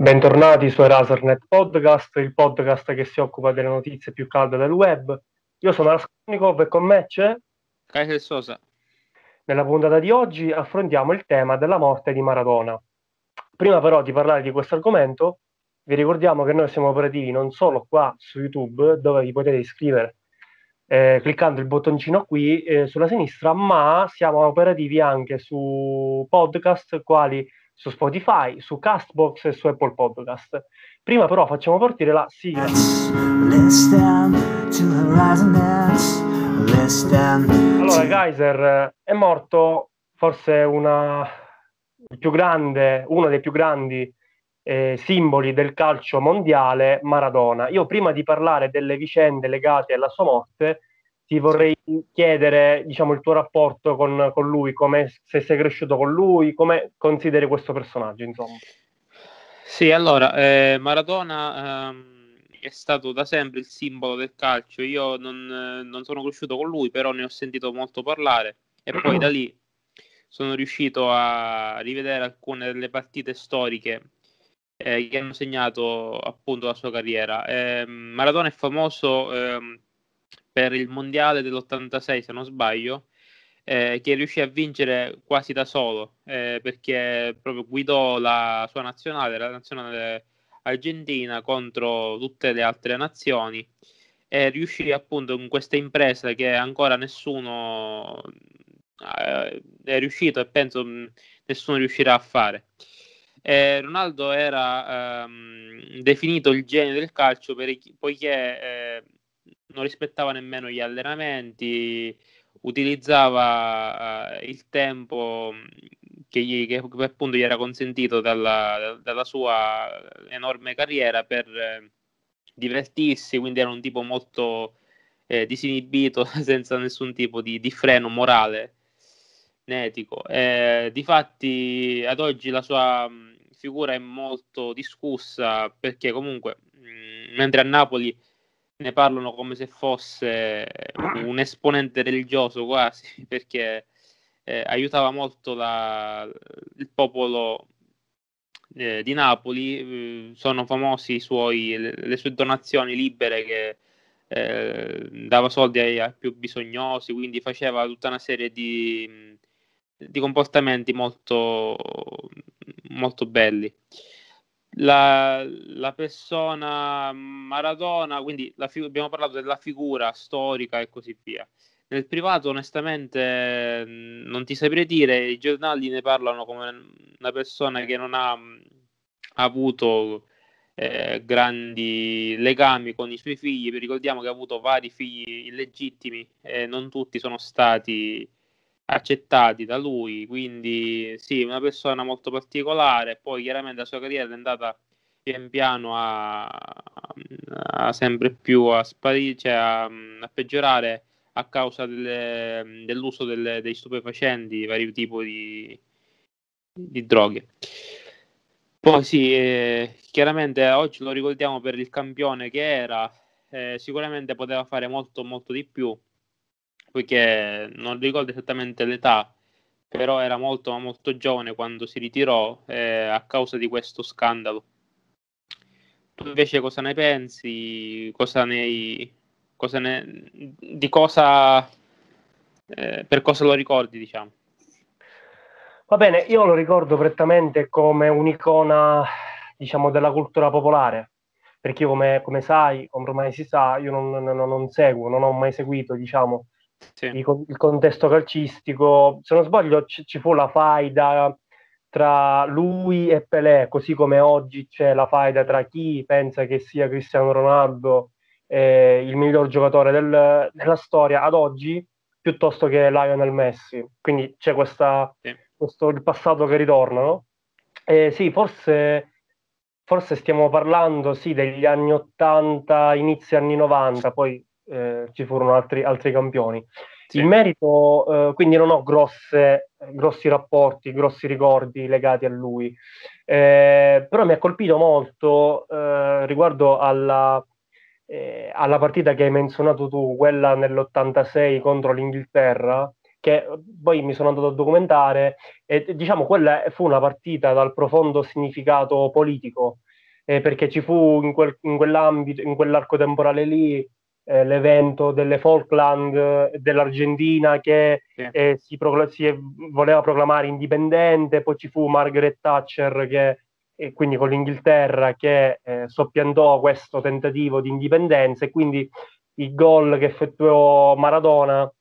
Bentornati su Erasernet Podcast, il podcast che si occupa delle notizie più calde del web. Io sono Raskolnikov e con me c'è Kaiser Sosa. Nella puntata di oggi affrontiamo il tema della morte di Maradona. Prima però di parlare di questo argomento, vi ricordiamo che noi siamo operativi non solo qua su YouTube, dove vi potete iscrivere eh, cliccando il bottoncino qui eh, sulla sinistra, ma siamo operativi anche su podcast quali su Spotify, su Castbox e su Apple Podcast. Prima però facciamo partire la sigla. Allora, Kaiser è morto forse una grande, uno dei più grandi eh, simboli del calcio mondiale, Maradona. Io prima di parlare delle vicende legate alla sua morte, ti vorrei chiedere diciamo, il tuo rapporto con, con lui, come, se sei cresciuto con lui, come consideri questo personaggio, insomma. Sì, allora, eh, Maradona ehm, è stato da sempre il simbolo del calcio. Io non, non, sono cresciuto con lui, però ne ho sentito molto parlare e poi da lì sono riuscito a rivedere alcune delle partite storiche eh, che hanno segnato appunto la sua carriera. Eh, Maradona è famoso ehm, per il mondiale dell'86, se non sbaglio, eh, che riuscì a vincere quasi da solo, eh, perché proprio guidò la sua nazionale, la nazionale argentina, contro tutte le altre nazioni e riuscì appunto in questa impresa che ancora nessuno eh, è riuscito e penso nessuno riuscirà a fare. Eh, Ronaldo era ehm, definito il genio del calcio per, poiché eh, non rispettava nemmeno gli allenamenti, utilizzava uh, il tempo che, gli, che, appunto gli era consentito dalla, dalla sua enorme carriera per eh, divertirsi, quindi era un tipo molto eh, disinibito, senza nessun tipo di, di freno morale, etico. Eh, difatti ad oggi la sua figura è molto discussa perché comunque mh, mentre a Napoli ne parlano come se fosse un esponente religioso quasi, perché eh, aiutava molto la, il popolo eh, di Napoli, eh, sono famosi suoi, le, le, sue donazioni libere che eh, dava soldi ai, ai, più bisognosi, quindi faceva tutta una serie di, di comportamenti molto, molto belli la, la persona Maradona, quindi fi- abbiamo parlato della figura storica e così via. Nel privato, onestamente, non ti saprei dire, i giornali ne parlano come una persona che non ha, ha avuto eh, grandi legami con i suoi figli. Ricordiamo che ha avuto vari figli illegittimi e non tutti sono stati accettati da lui, quindi sì, una persona molto particolare, poi chiaramente la sua carriera è andata pian piano a, a sempre più a sparire, cioè a, a, peggiorare a causa delle, dell'uso delle, dei stupefacenti, vari tipi di, di droghe. Poi sì, eh, chiaramente oggi lo ricordiamo per il campione che era, eh, sicuramente poteva fare molto molto di più, poiché non ricordo esattamente l'età, però era molto molto giovane quando si ritirò eh, a causa di questo scandalo. Tu invece cosa ne pensi? Cosa ne, cosa ne di cosa eh, per cosa lo ricordi, diciamo? Va bene, io lo ricordo prettamente come un'icona, diciamo, della cultura popolare, perché io come, come sai, ormai si sa, io non, non, non seguo, non ho mai seguito, diciamo, sì. il, contesto calcistico. Se non sbaglio, ci, ci, fu la faida tra lui e Pelé, così come oggi c'è la faida tra chi pensa che sia Cristiano Ronaldo eh, il miglior giocatore del, della storia ad oggi, piuttosto che Lionel Messi. Quindi c'è questa, sì. questo il passato che ritorna, no? Eh, sì, forse forse stiamo parlando sì, degli anni 80, inizi anni 90, poi eh, ci furono altri, altri campioni. Sì. In merito, eh, quindi non ho grosse, grossi rapporti, grossi ricordi legati a lui, eh, però mi ha colpito molto eh, riguardo alla, eh, alla partita che hai menzionato tu, quella nell'86 contro l'Inghilterra, che poi mi sono andato a documentare e diciamo quella fu una partita dal profondo significato politico eh, perché ci fu in, quel, in, quell'ambito, in quell'arco temporale lì eh, l'evento delle Falkland eh, dell'Argentina che sì. eh, si, procl- si, voleva proclamare indipendente, poi ci fu Margaret Thatcher che, e quindi con l'Inghilterra che eh, soppiantò questo tentativo di indipendenza e quindi il gol che effettuò Maradona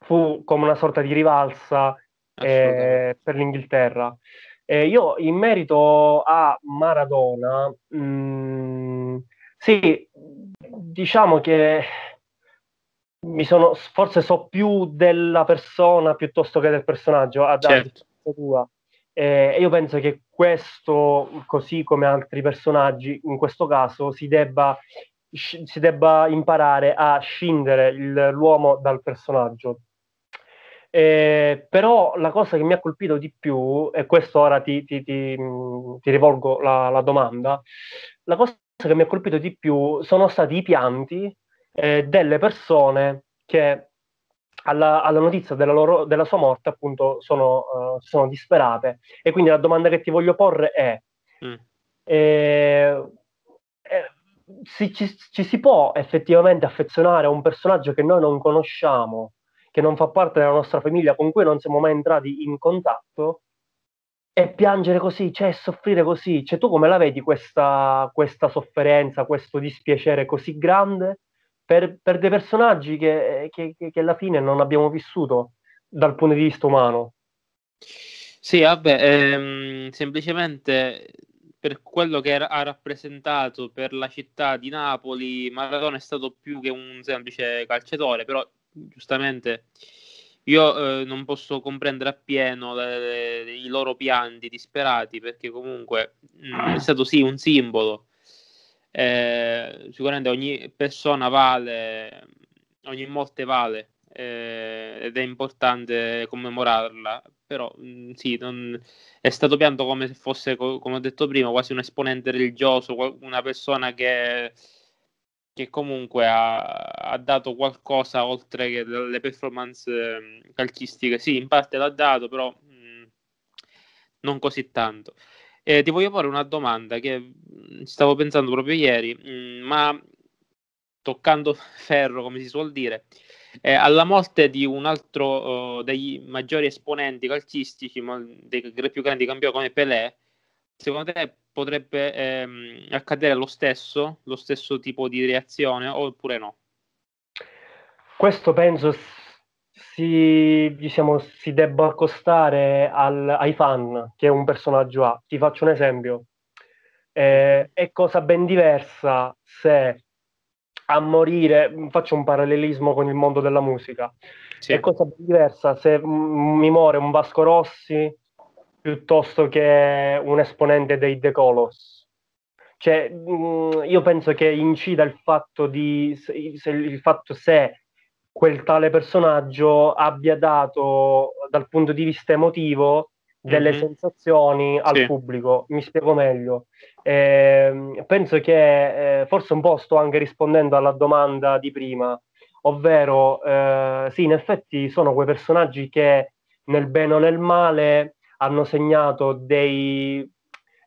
fu come una sorta di rivalsa eh, per l'Inghilterra. Eh, io in merito a Maradona, mh, mm, sì, diciamo che mi sono, forse so più della persona piuttosto che del personaggio, a certo. tua. Eh, io penso che questo, così come altri personaggi, in questo caso si debba, si debba imparare a scindere il, l'uomo dal personaggio. Eh, però la cosa che mi ha colpito di più, e questo ora ti, ti, ti, ti rivolgo la, la, domanda, la cosa che mi ha colpito di più sono stati i pianti eh, delle persone che alla, alla notizia della, loro, della, sua morte appunto sono, uh, sono, disperate. E quindi la domanda che ti voglio porre è... Mm. Eh, eh, si, ci, ci si può effettivamente affezionare a un personaggio che noi non conosciamo che non fa parte della nostra famiglia, con cui non siamo mai entrati in contatto, e piangere così, cioè soffrire così. Cioè, tu come la vedi questa, questa sofferenza, questo dispiacere così grande per, per dei personaggi che, che, che, alla fine non abbiamo vissuto dal punto di vista umano? Sì, vabbè, ehm, semplicemente per quello che ha rappresentato per la città di Napoli, Maradona è stato più che un semplice calciatore, però giustamente io eh, non posso comprendere appieno le, le, i loro pianti disperati perché comunque mh, mm, è stato sì un simbolo. Eh, sicuramente ogni persona vale, ogni morte vale eh, ed è importante commemorarla, però mh, mm, sì, non, è stato pianto come se fosse, come ho detto prima, quasi un esponente religioso, una persona che che comunque ha, ha, dato qualcosa oltre che le performance ehm, calcistiche. Sì, in parte l'ha dato, però mh, mm, non così tanto. Eh, ti voglio porre una domanda che mm, stavo pensando proprio ieri, mh, mm, ma toccando ferro, come si suol dire, eh, alla morte di un altro uh, dei maggiori esponenti calcistici, dei più grandi campioni come Pelé, secondo te potrebbe ehm, accadere lo stesso, lo stesso tipo di reazione oppure no? Questo penso si, diciamo, si debba accostare al, ai fan, che è un personaggio A. Ti faccio un esempio. Eh, è cosa ben diversa se a morire, faccio un parallelismo con il mondo della musica, sì. è cosa ben diversa se mi muore un Vasco Rossi piuttosto che un esponente dei The Colors. Cioè, mh, mm, io penso che incida il fatto, di, se, il fatto se quel tale personaggio abbia dato dal punto di vista emotivo delle mm-hmm. sensazioni al sì. pubblico. Mi spiego meglio. Eh, penso che eh, forse un po' sto anche rispondendo alla domanda di prima, ovvero eh, sì, in effetti sono quei personaggi che nel bene o nel male hanno segnato dei,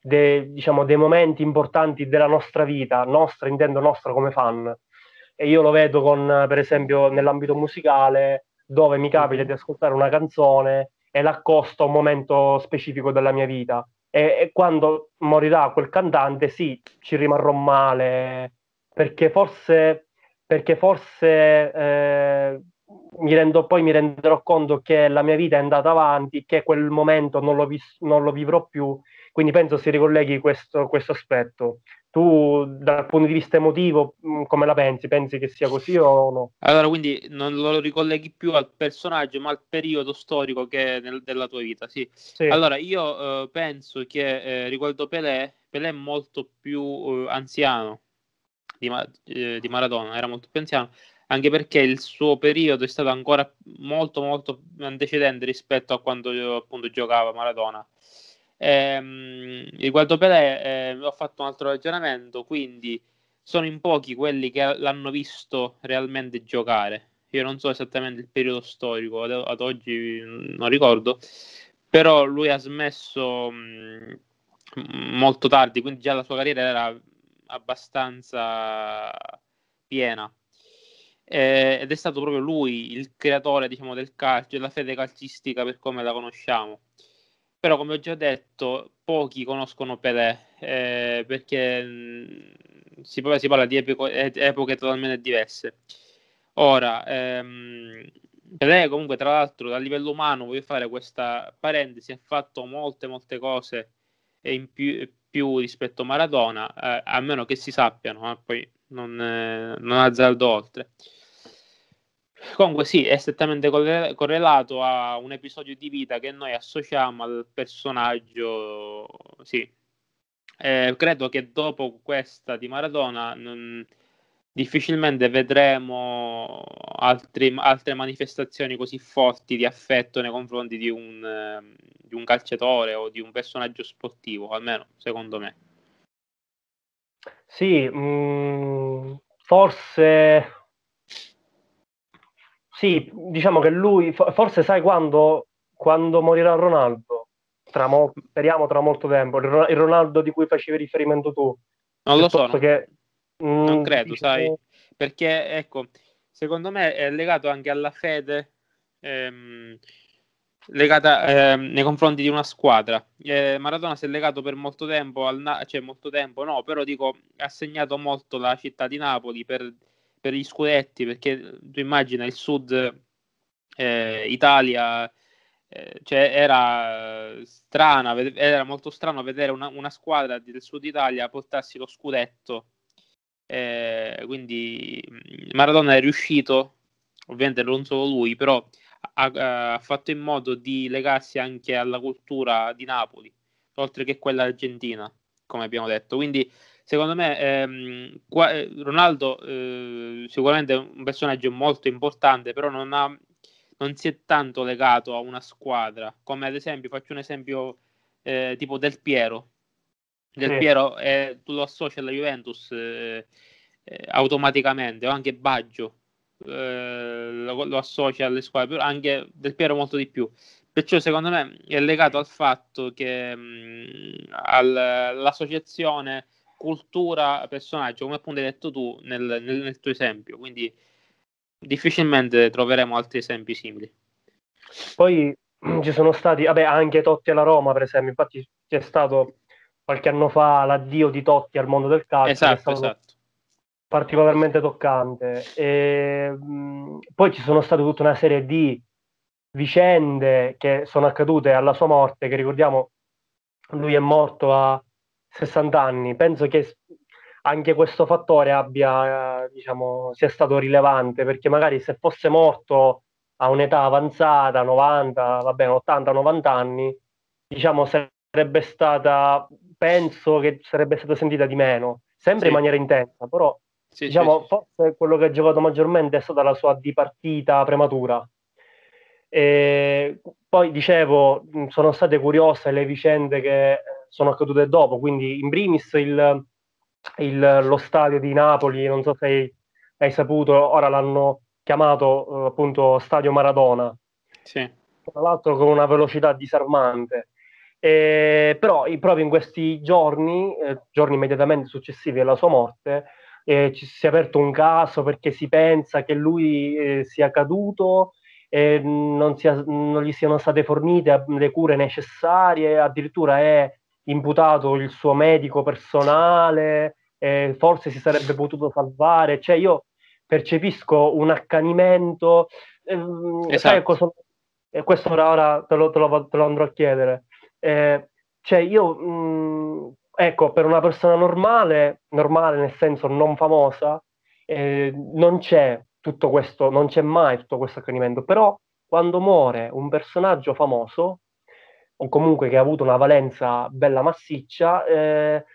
dei, diciamo, dei momenti importanti della nostra vita, nostra, intendo nostra come fan. E io lo vedo con, per esempio, nell'ambito musicale, dove mi capita di ascoltare una canzone e l'accosto a un momento specifico della mia vita. E, e quando morirà quel cantante, sì, ci rimarrò male, perché forse, perché forse eh, mi rendo, poi mi renderò conto che la mia vita è andata avanti, che quel momento non lo, vis- non lo vivrò più, quindi penso si ricolleghi questo, questo, aspetto. Tu dal punto di vista emotivo mm, come la pensi? Pensi che sia così o no? Allora, quindi non lo ricolleghi più al personaggio, ma al periodo storico che è nel, della tua vita, sì. sì. Allora, io eh, penso che eh, riguardo Pelé, Pelé è molto più eh, anziano di, eh, di Maradona, era molto più anziano anche perché il suo periodo è stato ancora molto molto antecedente rispetto a quando appunto giocava Maradona. Ehm, riguardo Pelé eh, ho fatto un altro ragionamento, quindi sono in pochi quelli che l'hanno visto realmente giocare. Io non so esattamente il periodo storico, ad, ad oggi non ricordo, però lui ha smesso mh, molto tardi, quindi già la sua carriera era abbastanza piena. Eh, ed è stato proprio lui il creatore diciamo, del calcio, della fede calcistica per come la conosciamo. Però, come ho già detto, pochi conoscono Pelé eh, perché mh, si, si, parla di epoche, epoche totalmente diverse. Ora, ehm, Pelé comunque tra l'altro a livello umano, voglio fare questa parentesi, ha fatto molte molte cose in più, più rispetto a Maradona, eh, a meno che si sappiano, eh, poi non, eh, non azzardo oltre. Comunque sì, è strettamente correlato a un episodio di vita che noi associamo al personaggio, sì. Eh, credo che dopo questa di Maradona non, difficilmente vedremo altri, altre manifestazioni così forti di affetto nei confronti di un, di un calciatore o di un personaggio sportivo, almeno secondo me. Sì, mh, mm, forse sì, diciamo che lui, forse sai quando, quando morirà Ronaldo, tra mo- speriamo tra molto tempo, il Ronaldo di cui facevi riferimento tu. Non lo so, che, mh, non mm, credo, diciamo... sai, perché ecco, secondo me è legato anche alla fede ehm, legata ehm, nei confronti di una squadra. Eh, Maradona si è legato per molto tempo, al Na- cioè molto tempo no, però dico, ha segnato molto la città di Napoli per per gli scudetti, perché tu immagina il sud eh, Italia, eh, cioè era strana, era molto strano vedere una, una, squadra del sud Italia portarsi lo scudetto. Eh, quindi Maradona è riuscito, ovviamente non solo lui, però ha, ha, fatto in modo di legarsi anche alla cultura di Napoli, oltre che quella argentina, come abbiamo detto. Quindi secondo me ehm, qua, eh, Ronaldo eh, sicuramente è un personaggio molto importante, però non, ha, non, si è tanto legato a una squadra, come ad esempio, faccio un esempio eh, tipo Del Piero. Del sì. Piero eh, tu lo associ alla Juventus eh, eh, automaticamente, o anche Baggio lo, lo associa alle squadre, anche Del Piero molto di più. Perciò secondo me è legato al fatto che mh, all'associazione cultura personaggio, come appunto hai detto tu nel, nel, nel tuo esempio. Quindi difficilmente troveremo altri esempi simili. Poi ci sono stati, vabbè, anche Totti alla Roma, per esempio, infatti c'è stato qualche anno fa l'addio di Totti al mondo del calcio. Esatto, esatto. Particolarmente toccante. E, mh, poi ci sono state tutta una serie di vicende che sono accadute alla sua morte, che ricordiamo lui è morto a 60 anni, penso che anche questo fattore abbia, diciamo, sia stato rilevante, perché magari se fosse morto a un'età avanzata, 90, va bene, 80-90 anni, diciamo, sarebbe stata, penso che sarebbe stata sentita di meno, sempre sì. in maniera intensa, però sì, diciamo, sì, forse quello che ha giocato maggiormente è stata la sua dipartita prematura. E poi dicevo, sono state curiose le vicende che sono accadute dopo, quindi in primis il, il, lo stadio di Napoli, non so se hai, hai saputo, ora l'hanno chiamato uh, appunto Stadio Maradona, sì. tra l'altro con una velocità disarmante. Eh, però proprio in questi giorni, eh, giorni immediatamente successivi alla sua morte, eh, ci si è aperto un caso perché si pensa che lui eh, sia caduto e non, sia, non, gli siano state fornite le cure necessarie, addirittura è imputato il suo medico personale, eh, forse si sarebbe potuto salvare, cioè io percepisco un accanimento, ehm, esatto. sai cosa, e questo ora, ora te, lo, te, lo, te, lo, andrò a chiedere, eh, cioè io, mh, mm, ecco, per una persona normale, normale nel senso non famosa, eh, non c'è tutto questo, non c'è mai tutto questo accanimento, però quando muore un personaggio famoso, o comunque che ha avuto una valenza bella massiccia, eh,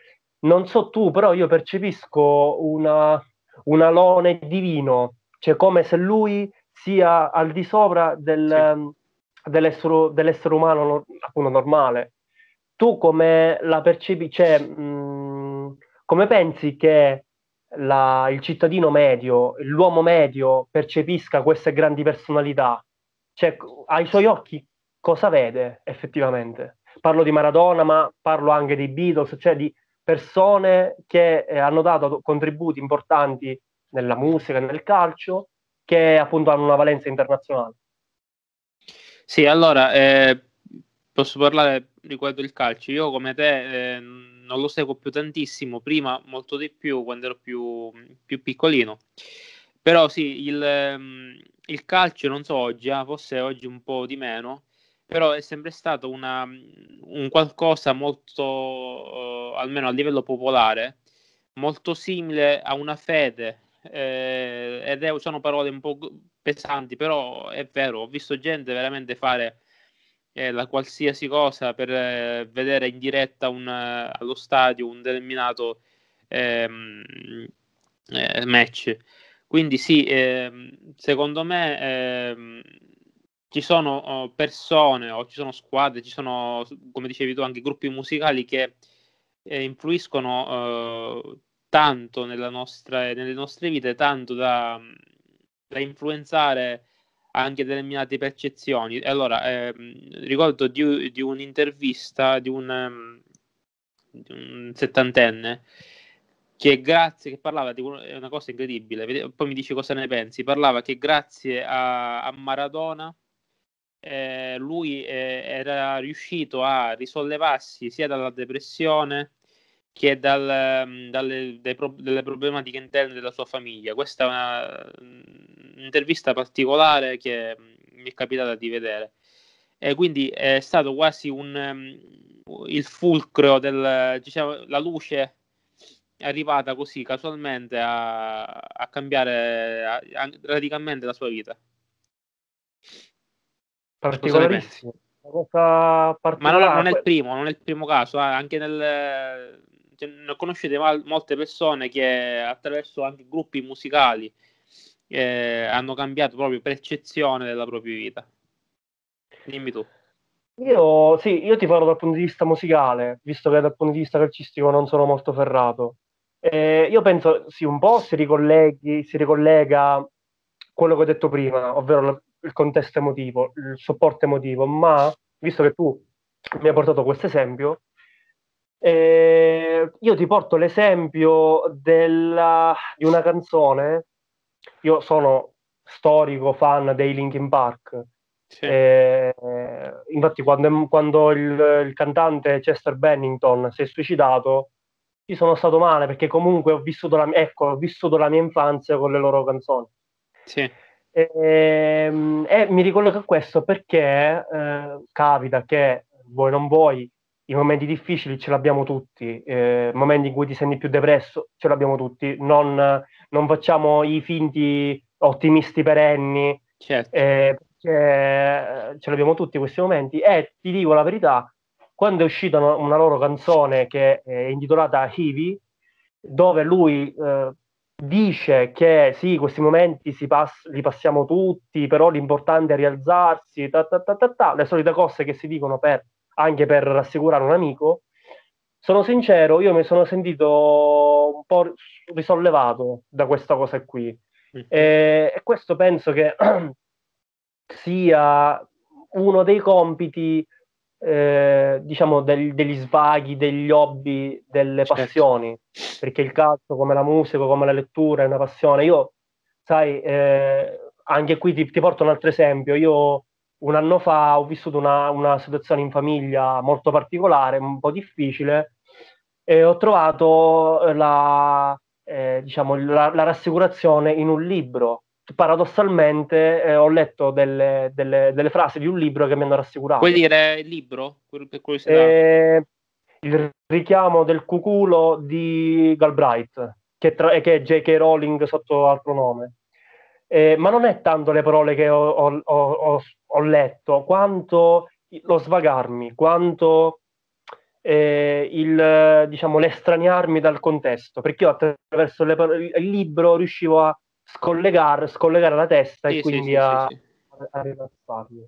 non so tu, però io percepisco una, un alone divino, cioè come se lui sia al di sopra del, sì. dell'essere, dell'essere, umano appunto normale. Tu come la percepi, cioè, mh, come pensi che la, il cittadino medio, l'uomo medio percepisca queste grandi personalità? Cioè, ai suoi occhi cosa vede effettivamente? parlo di Maradona, ma parlo anche dei Beatles, cioè di persone che eh, hanno dato contributi importanti nella musica, nel calcio, che appunto hanno una valenza internazionale. Sì, allora eh, posso parlare riguardo il calcio. Io come te eh, non lo seguo più tantissimo, prima molto di più quando ero più, più piccolino. Però sì, il, ehm, il calcio, non so oggi, eh, forse oggi un po' di meno, però è sempre stato una, un qualcosa molto, uh, almeno a livello popolare, molto simile a una fede. Eh, ed è, sono parole un po' pesanti, però è vero, ho visto gente veramente fare eh, la qualsiasi cosa per eh, vedere in diretta un, allo stadio un determinato ehm, eh, match. Quindi sì, ehm, secondo me ehm, ci sono oh, persone o ci sono squadre, ci sono, come dicevi tu, anche gruppi musicali che eh, influiscono eh, tanto nostra, nelle nostre vite, tanto da, da influenzare anche determinate percezioni. Allora, eh, ricordo di, di, un'intervista di un, um, di un, settantenne che grazie, che parlava di una cosa incredibile, poi mi dice cosa ne pensi, parlava che grazie a, a Maradona eh, lui eh, era riuscito a risollevarsi sia dalla depressione che dal, mm, dalle, pro, problematiche interne della sua famiglia. Questa è una, un'intervista particolare che mi è capitata di vedere. E quindi è stato quasi un, um, il fulcro del, diciamo, la luce arrivata così casualmente a, a cambiare a, a, radicalmente la sua vita. Particolarissimo. Ma non, non, è il primo, non è il primo caso, eh. anche nel, cioè, conoscete mal, molte persone che attraverso anche gruppi musicali eh, hanno cambiato proprio percezione della propria vita. Dimmi tu. Io, sì, io ti parlo dal punto di vista musicale, visto che dal punto di vista calcistico non sono molto ferrato. Eh, io penso, sì, un po' si, ricolleghi, si ricollega quello che ho detto prima, ovvero il contesto emotivo, il supporto emotivo, ma visto che tu mi hai portato questo esempio, eh, io ti porto l'esempio della, di una canzone. Io sono storico fan dei Linkin Park. Sì. Eh, infatti, quando, quando il, il, cantante Chester Bennington si è suicidato, io sono stato male perché comunque ho vissuto la, ecco, ho vissuto la mia infanzia con le loro canzoni. Sì. E, ehm, e, mi ricollega a questo perché eh, capita che vuoi non vuoi i momenti difficili ce l'abbiamo tutti, eh, momenti in cui ti senti più depresso ce l'abbiamo tutti, non, non facciamo i finti ottimisti perenni, certo. eh, ce l'abbiamo tutti questi momenti e ti dico la verità, quando è uscita una loro canzone che è intitolata Hivi, dove lui eh, dice che sì, questi momenti pass- li passiamo tutti, però l'importante è rialzarsi, ta, ta, ta, le solite cose che si dicono per anche per rassicurare un amico, sono sincero, io mi sono sentito un po' risollevato da questa cosa qui. Mm. E, e questo penso che sia uno dei compiti, eh, diciamo, del, degli svaghi, degli hobby, delle certo. passioni, perché il calcio, come la musica, come la lettura, è una passione. Io, sai, eh, anche qui ti, ti porto un altro esempio. Io un anno fa ho vissuto una, una, situazione in famiglia molto particolare, un po' difficile, e ho trovato la, eh, diciamo, la, la rassicurazione in un libro. Paradossalmente eh, ho letto delle, delle, delle, frasi di un libro che mi hanno rassicurato. Puoi dire il libro? Per eh, il richiamo del cuculo di Galbraith, che, tra, che è J.K. Rowling sotto altro nome. Eh, ma non è tanto le parole che ho, ho, ho, ho letto, quanto lo svagarmi, quanto eh, il, diciamo, l'estraniarmi dal contesto, perché io attraverso le, il libro riuscivo a scollegare, scollegare la testa sì, e quindi sì, a, sì, a, rilassarmi.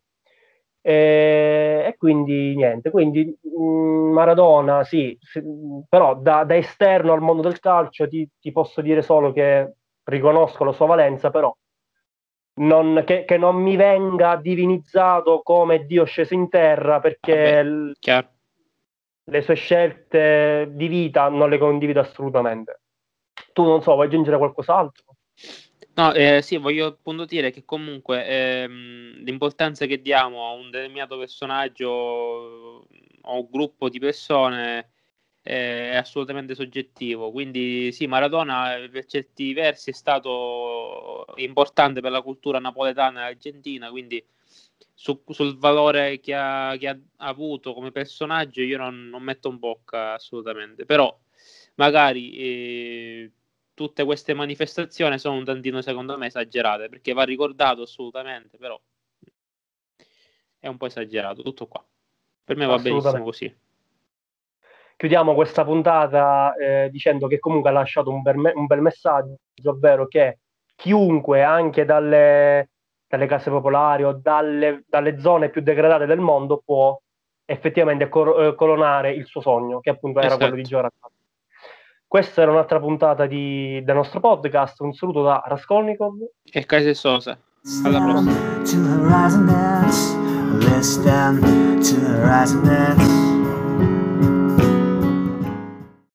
E, e, quindi niente, quindi mm, Maradona sì, però da, da, esterno al mondo del calcio ti, ti posso dire solo che riconosco la sua valenza, però non, che, che, non mi venga divinizzato come Dio sceso in terra perché Vabbè, le sue scelte di vita non le condivido assolutamente. Tu non so, vuoi aggiungere qualcos'altro? No, eh, sì, voglio appunto dire che comunque ehm, l'importanza che diamo a un determinato personaggio o un gruppo di persone eh, è assolutamente soggettivo. Quindi sì, Maradona per certi versi è stato importante per la cultura napoletana e argentina, quindi su, sul valore che ha, che ha, avuto come personaggio io non, non, metto in bocca assolutamente. Però magari... Eh, tutte queste manifestazioni sono un tantino secondo me esagerate perché va ricordato assolutamente però è un po' esagerato tutto qua. Per me va benissimo così. Chiudiamo questa puntata eh, dicendo che comunque ha lasciato un, me- un, bel messaggio ovvero che chiunque anche dalle, dalle case popolari o dalle, dalle, zone più degradate del mondo può effettivamente cor- eh, colonare il suo sogno che appunto era esatto. quello di giocare a questa era un'altra puntata di, del nostro podcast. Un saluto da Raskolnikov e Kaiser Sosa. Alla prossima.